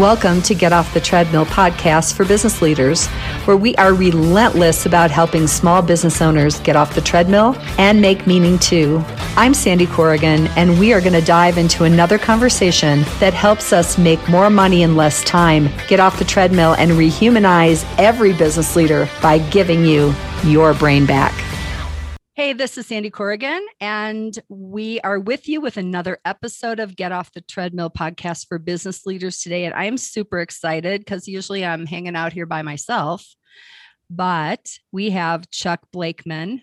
Welcome to Get Off the Treadmill podcast for business leaders, where we are relentless about helping small business owners get off the treadmill and make meaning too. I'm Sandy Corrigan, and we are going to dive into another conversation that helps us make more money in less time, get off the treadmill, and rehumanize every business leader by giving you your brain back. Hey, this is Sandy Corrigan, and we are with you with another episode of Get Off the Treadmill podcast for business leaders today. And I'm super excited because usually I'm hanging out here by myself, but we have Chuck Blakeman,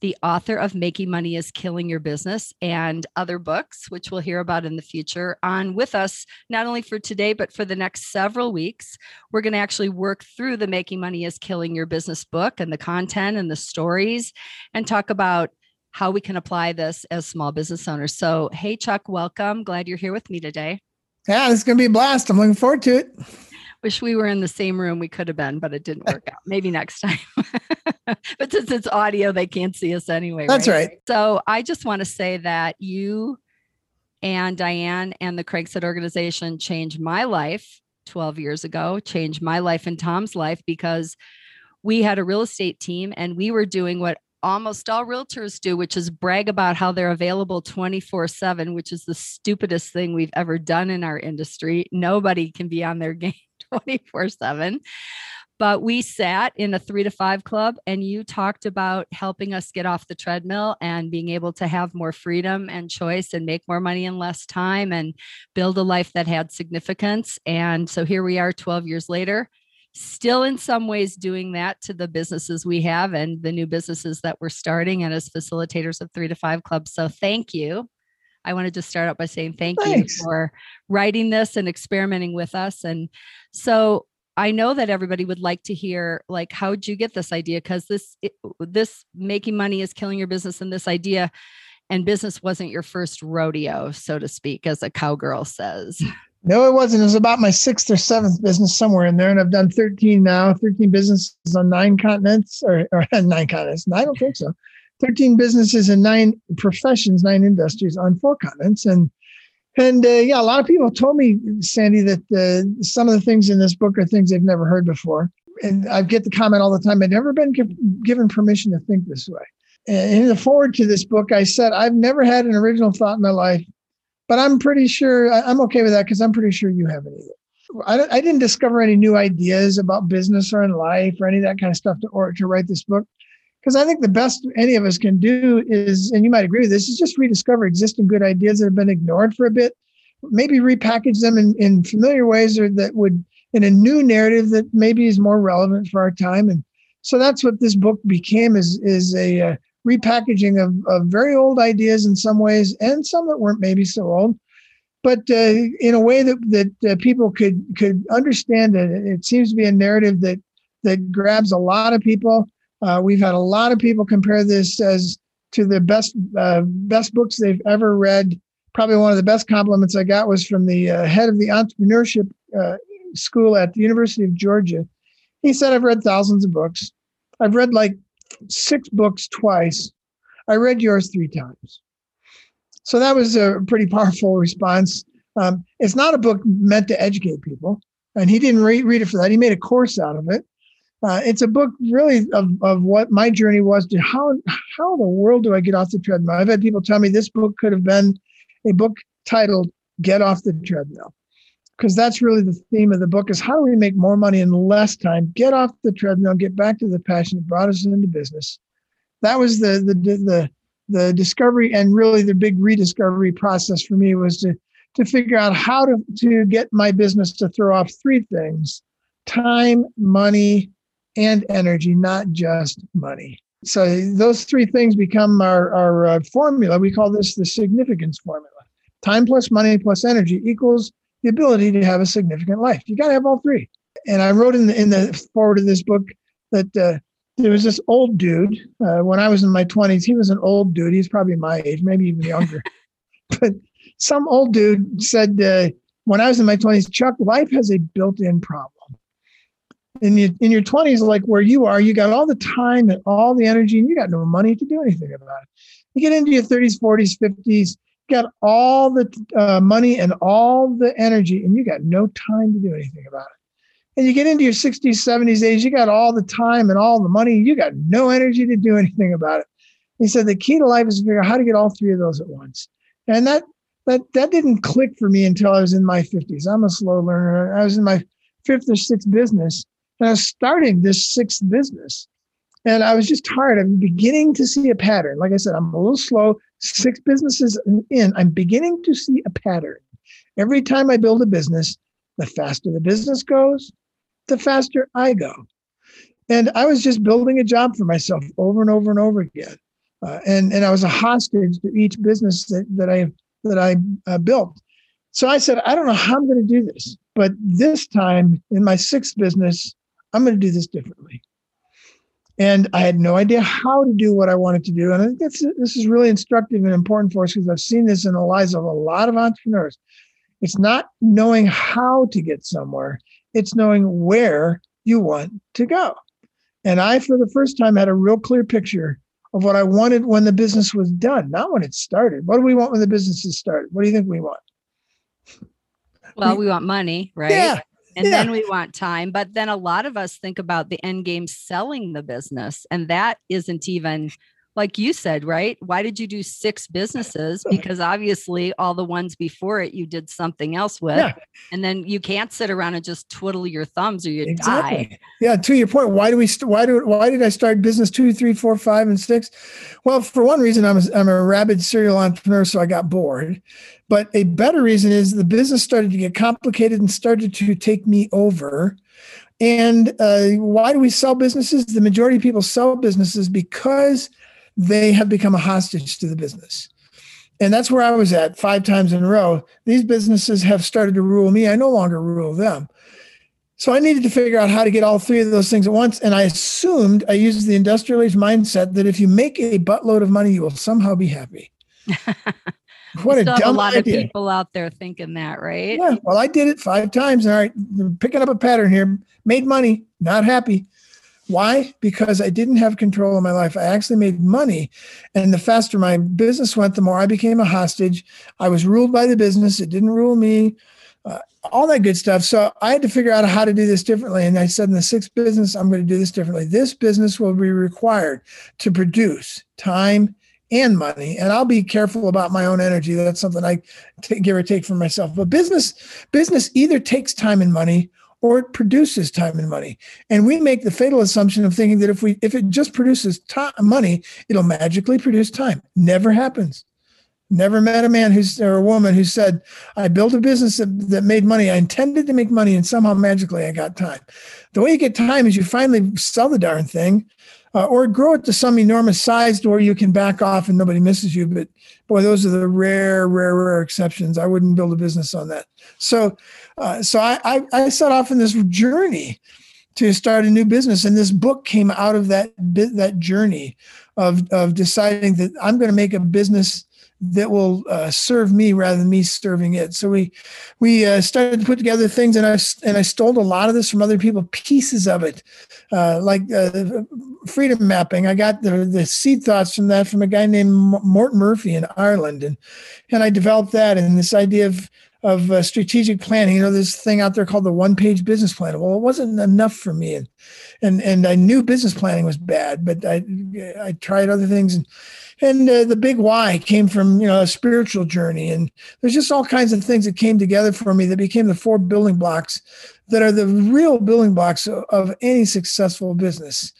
the author of Making Money is Killing Your Business and other books, which we'll hear about in the future, on with us, not only for today, but for the next several weeks. We're going to actually work through the Making Money is Killing Your Business book and the content and the stories and talk about how we can apply this as small business owners. So, hey, Chuck, welcome. Glad you're here with me today. Yeah, this is going to be a blast. I'm looking forward to it. Wish we were in the same room. We could have been, but it didn't work out. Maybe next time. but since it's audio, they can't see us anyway. That's right? right. So I just want to say that you and Diane and the Crankset organization changed my life 12 years ago, changed my life and Tom's life because we had a real estate team and we were doing what almost all realtors do, which is brag about how they're available 24 7, which is the stupidest thing we've ever done in our industry. Nobody can be on their game 24 7. But we sat in a three to five club and you talked about helping us get off the treadmill and being able to have more freedom and choice and make more money in less time and build a life that had significance. And so here we are 12 years later, still in some ways doing that to the businesses we have and the new businesses that we're starting and as facilitators of three to five clubs. So thank you. I want to just start out by saying thank Thanks. you for writing this and experimenting with us. And so I know that everybody would like to hear like how'd you get this idea because this it, this making money is killing your business and this idea and business wasn't your first rodeo so to speak as a cowgirl says. No, it wasn't. It was about my sixth or seventh business somewhere in there, and I've done 13 now, 13 businesses on nine continents, or, or nine continents. I don't think so. 13 businesses and nine professions, nine industries on four continents, and and uh, yeah, a lot of people told me, Sandy, that uh, some of the things in this book are things they've never heard before. And I get the comment all the time I've never been given permission to think this way. And in the foreword to this book, I said, I've never had an original thought in my life, but I'm pretty sure I'm okay with that because I'm pretty sure you haven't either. I, I, didn't discover any new ideas about business or in life or any of that kind of stuff to, or to write this book because I think the best any of us can do is, and you might agree with this, is just rediscover existing good ideas that have been ignored for a bit, maybe repackage them in, in familiar ways or that would in a new narrative that maybe is more relevant for our time. And so that's what this book became is is a uh, repackaging of, of very old ideas in some ways and some that weren't maybe so old but uh, in a way that that uh, people could could understand it. It seems to be a narrative that that grabs a lot of people uh, we've had a lot of people compare this as to the best uh, best books they've ever read. Probably one of the best compliments I got was from the uh, head of the entrepreneurship uh, school at the University of Georgia. He said, "I've read thousands of books. I've read like six books twice. I read yours three times." So that was a pretty powerful response. Um, it's not a book meant to educate people, and he didn't re- read it for that. He made a course out of it. Uh, it's a book really of, of what my journey was to how how in the world do I get off the treadmill? I've had people tell me this book could have been a book titled "Get Off the Treadmill," because that's really the theme of the book: is how do we make more money in less time? Get off the treadmill, get back to the passion that brought us into business. That was the the the the discovery and really the big rediscovery process for me was to to figure out how to to get my business to throw off three things: time, money, and energy, not just money. So those three things become our, our uh, formula. We call this the significance formula. Time plus money plus energy equals the ability to have a significant life. You got to have all three. And I wrote in the, in the foreword of this book that uh, there was this old dude. Uh, when I was in my 20s, he was an old dude. He's probably my age, maybe even younger. but some old dude said, uh, when I was in my 20s, Chuck, life has a built in problem in your in your 20s like where you are you got all the time and all the energy and you got no money to do anything about it you get into your 30s 40s 50s you got all the uh, money and all the energy, and you got no time to do anything about it. And you get into your 60s, 70s, 80s, you got all the time and all the money, you got no energy to do anything about it. He said the key to life is to figure out how to get all three of those at once. And that that that didn't click for me until I was in my 50s. I'm a slow learner. I was in my fifth or sixth business, and I was starting this sixth business. And I was just tired. I'm beginning to see a pattern. Like I said, I'm a little slow. Six businesses in, I'm beginning to see a pattern. Every time I build a business, the faster the business goes, the faster I go. And I was just building a job for myself over and over and over again. Uh, and, and I was a hostage to each business that, that I, that I uh, built. So I said, I don't know how I'm going to do this, but this time in my sixth business, I'm going to do this differently. And I had no idea how to do what I wanted to do. And I think that's, this is really instructive and important for us because I've seen this in the lives of a lot of entrepreneurs. It's not knowing how to get somewhere, it's knowing where you want to go. And I, for the first time, had a real clear picture of what I wanted when the business was done, not when it started. What do we want when the business is started? What do you think we want? Well, we, we want money, right? Yeah. And yeah. then we want time. But then a lot of us think about the end game selling the business, and that isn't even like you said, right? Why did you do six businesses? Because obviously, all the ones before it you did something else with. Yeah. And then you can't sit around and just twiddle your thumbs or you exactly. die. Yeah. To your point, why do we, st- why do, why did I start business two, three, four, five, and six? Well, for one reason, I'm a, I'm a rabid serial entrepreneur, so I got bored. But a better reason is the business started to get complicated and started to take me over. And uh, why do we sell businesses? The majority of people sell businesses because they have become a hostage to the business. And that's where I was at five times in a row. These businesses have started to rule me. I no longer rule them. So I needed to figure out how to get all three of those things at once. And I assumed I used the industrial age mindset that if you make a buttload of money, you will somehow be happy. what a dumb a lot idea. of people out there thinking that, right? Yeah. Well, I did it five times. All right, picking up a pattern here. Made money, not happy. Why? Because I didn't have control of my life. I actually made money. And the faster my business went, the more I became a hostage. I was ruled by the business, it didn't rule me, uh, all that good stuff. So I had to figure out how to do this differently. And I said, in the sixth business, I'm going to do this differently. This business will be required to produce time and money and i'll be careful about my own energy that's something i give or take for myself but business business either takes time and money or it produces time and money. And we make the fatal assumption of thinking that if we if it just produces time, money, it'll magically produce time. Never happens. Never met a man who's or a woman who said, I built a business that, that made money. I intended to make money and somehow magically I got time. The way you get time is you finally sell the darn thing uh, or grow it to some enormous size to where you can back off and nobody misses you. But boy, those are the rare, rare, rare exceptions. I wouldn't build a business on that. So uh, so I, I, I set off in this journey to start a new business, and this book came out of that that journey of of deciding that I'm going to make a business that will uh, serve me rather than me serving it. So we we uh, started to put together things, and I and I stole a lot of this from other people, pieces of it, uh, like uh, freedom mapping. I got the the seed thoughts from that from a guy named Morton Murphy in Ireland, and and I developed that and this idea of of uh, strategic planning. You know, this thing out there called the one page business plan. Well, it wasn't enough for me. And, and, and I knew business planning was bad, but I, I tried other things and, and uh, the big why came from, you know, a spiritual journey. And there's just all kinds of things that came together for me that became the four building blocks that are the real building blocks of, any successful business.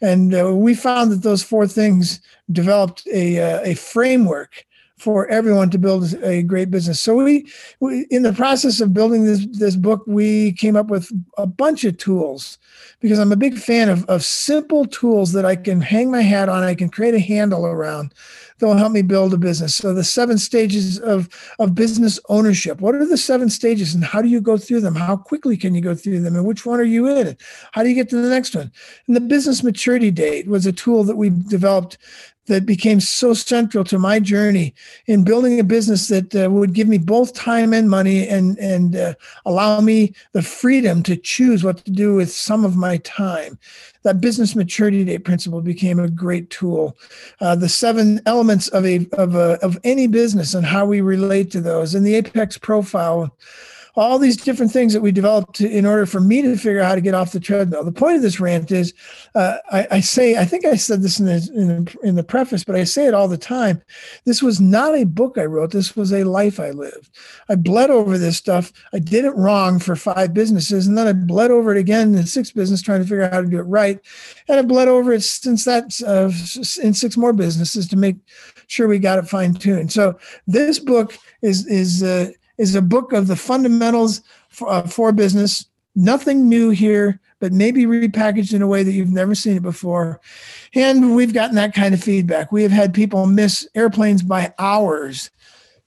And uh, we found that those four things developed a, uh, a framework for everyone to build a great business. So we, we, in the process of building this this book, we came up with a bunch of tools because I'm a big fan of, of simple tools that I can hang my hat on, I can create a handle around that will help me build a business. So the seven stages of, of business ownership. What are the seven stages and how do you go through them? How quickly can you go through them? And which one are you in? How do you get to the next one? And the business maturity date was a tool that we developed that became so central to my journey in building a business that uh, would give me both time and money and and uh, allow me the freedom to choose what to do with some of my time. That business maturity date principle became a great tool. Uh, the seven elements of a of a of any business and how we relate to those. And the apex profile all these different things that we developed to, in order for me to figure out how to get off the treadmill. The point of this rant is, uh, I, I, say, I think I said this in the, in the, in the preface, but I say it all the time. This was not a book I wrote. This was a life I lived. I bled over this stuff. I did it wrong for five businesses, and then I bled over it again in six business, trying to figure out how to do it right. And I bled over it since that uh, in six more businesses to make sure we got it fine tuned. So this book is is uh, is a book of the fundamentals for, uh, for business. Nothing new here, but maybe repackaged in a way that you've never seen it before. And we've gotten that kind of feedback. We have had people miss airplanes by hours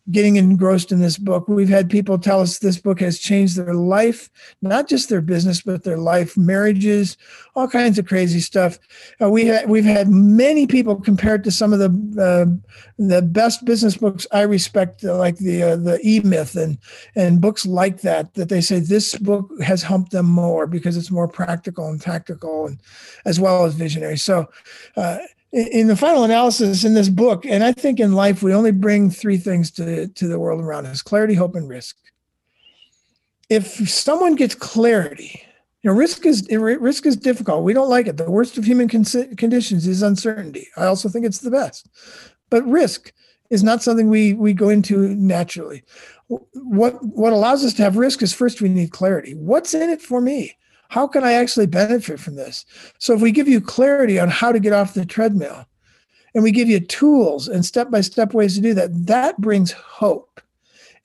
getting engrossed in this book. We've had people tell us this book has changed their life, not just their business, but their life, marriages, all kinds of crazy stuff. Uh, we ha- we've had many people compared to some of the uh, the best business books I respect, like the uh, the E Myth and and books like that. That they say this book has helped them more because it's more practical and tactical, and as well as visionary. So uh, in the final analysis in this book, and I think in life, we only bring three things to, to the world around us clarity, hope, and risk. If someone gets clarity, you know, risk is risk is difficult. We don't like it. The worst of human con- conditions is uncertainty. I also think it's the best, but risk is not something we we go into naturally. What what allows us to have risk is first we need clarity. What's in it for me? How can I actually benefit from this? So if we give you clarity on how to get off the treadmill and we give you tools and step by step ways to do that, that brings hope.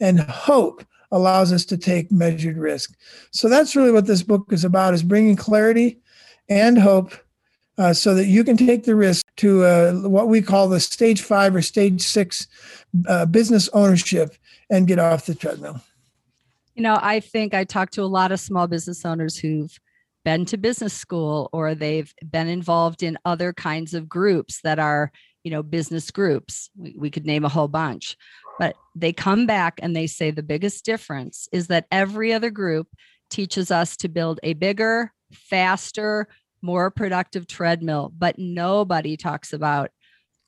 And hope allows us to take measured risk. So that's really what this book is about is bringing clarity and hope uh, so that you can take the risk to uh, what we call the stage five or stage six uh, business ownership and get off the treadmill. You know, I think I talked to a lot of small business owners who've been to business school or they've been involved in other kinds of groups that are, you know, business groups. We, we could name a whole bunch, but they come back and they say the biggest difference is that every other group teaches us to build a bigger, faster, more productive treadmill, but nobody talks about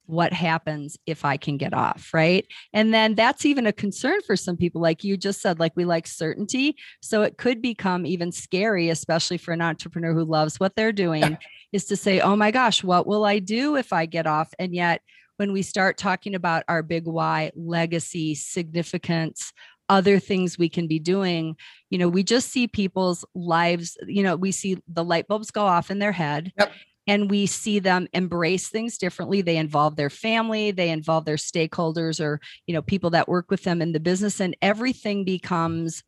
what happens if I can get off, right? And then that's even a concern for some people, like you just said, like we like certainty. So it could become even scary, especially for an entrepreneur who loves what they're doing, is to say, oh my gosh, what will I do if I get off? And yet, when we start talking about our big why, legacy, significance, other things we can be doing you know we just see people's lives you know we see the light bulbs go off in their head yep and we see them embrace things differently. They involve their family they involve their stakeholders or you know people that work with them in the business and everything becomes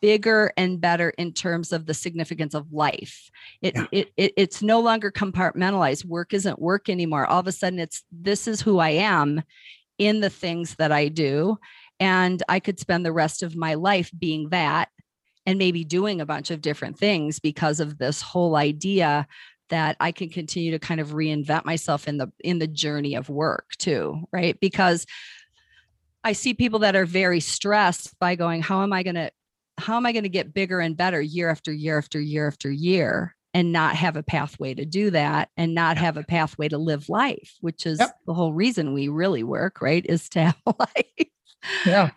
bigger and better in terms of the significance of life. It, yeah. it, it it's no longer compartmentalized. Work isn't work anymore. All of a sudden it's this is who i am in the things that i do and i could spend the rest of my life being that and maybe doing a bunch of different things because of this whole idea that I can continue to kind of reinvent myself in the in the journey of work too, right? Because I see people that are very stressed by going, how am I going to how am I going to get bigger and better year after year after year after year and not have a pathway to do that and not have a pathway to live life, which is yep. the whole reason we really work, right? Is to have life. Yeah.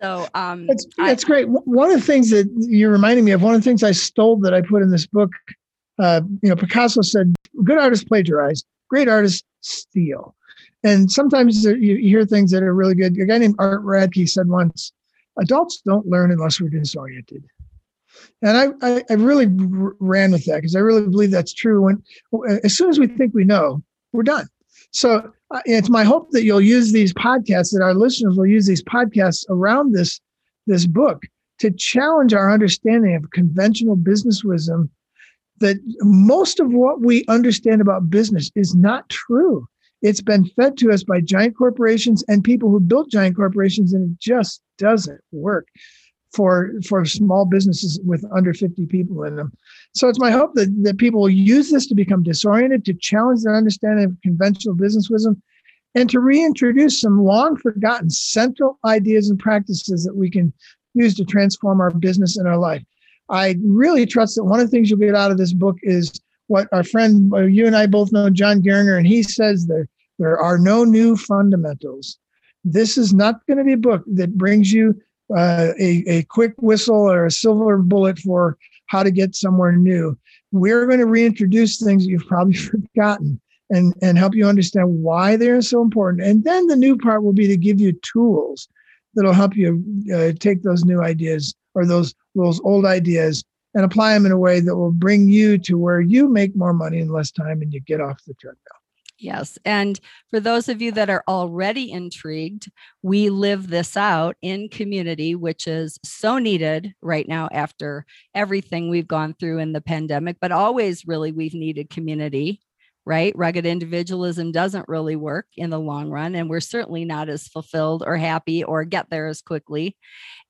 So um that's that's I, great. One of the things that you're reminding me of, one of the things I stole that I put in this book uh, you know, Picasso said, good artists plagiarize, great artists steal. And sometimes you, hear things that are really good. A guy named Art Radke said once, adults don't learn unless we're disoriented. And I, I, I really ran with that because I really believe that's true. When as soon as we think we know, we're done. So uh, it's my hope that you'll use these podcasts, that our listeners will use these podcasts around this this book to challenge our understanding of conventional business wisdom that most of what we understand about business is not true. It's been fed to us by giant corporations and people who built giant corporations, and it just doesn't work. for for small businesses with under 50 people in them. So it's my hope that, that people will use this to become disoriented, to challenge their understanding of conventional business wisdom, and to reintroduce some long forgotten central ideas and practices that we can use to transform our business and our life. I really trust that one of the things you'll get out of this book is what our friend, uh, you and I both know, John Geringer, and he says there, there are no new fundamentals. This is not going to be a book that brings you uh, a, a quick whistle or a silver bullet for how to get somewhere new. We're going to reintroduce things you've probably forgotten and, and help you understand why they're so important. And then the new part will be to give you tools that'll help you uh, take those new ideas or those those old ideas and apply them in a way that will bring you to where you make more money in less time and you get off the treadmill. Yes. And for those of you that are already intrigued, we live this out in community, which is so needed right now after everything we've gone through in the pandemic, but always really we've needed community right? Rugged individualism doesn't really work in the long run. And we're certainly not as fulfilled or happy or get there as quickly.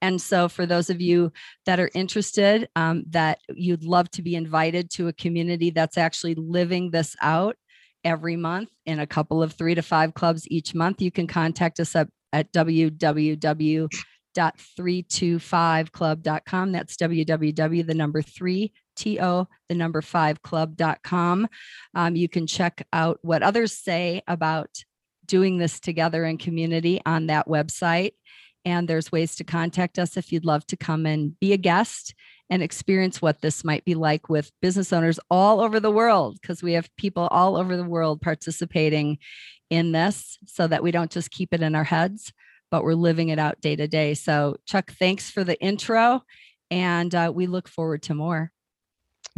And so, for those of you that are interested, um, that you'd love to be invited to a community that's actually living this out every month in a couple of three to five clubs each month, you can contact us up at www.325club.com. That's www, the number three, to the number five club.com. Um, you can check out what others say about doing this together in community on that website. And there's ways to contact us if you'd love to come and be a guest and experience what this might be like with business owners all over the world, because we have people all over the world participating in this so that we don't just keep it in our heads, but we're living it out day to day. So, Chuck, thanks for the intro. And uh, we look forward to more.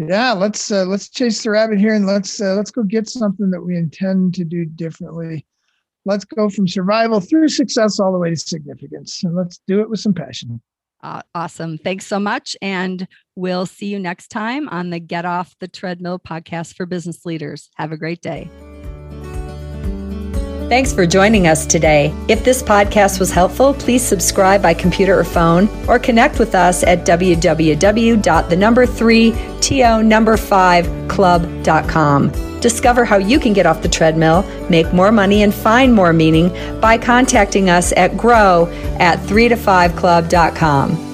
Yeah, let's uh, let's chase the rabbit here and let's uh, let's go get something that we intend to do differently. Let's go from survival through success all the way to significance, and let's do it with some passion. Uh, awesome. Thanks so much. And we'll see you next time on the Get Off the Treadmill podcast for business leaders. Have a great day. Thanks for joining us today. If this podcast was helpful, please subscribe by computer or phone or connect with us at www.the number 3 to number 5 club.com. Discover how you can get off the treadmill, make more money, and find more meaning by contacting us at grow at 3to5club.com.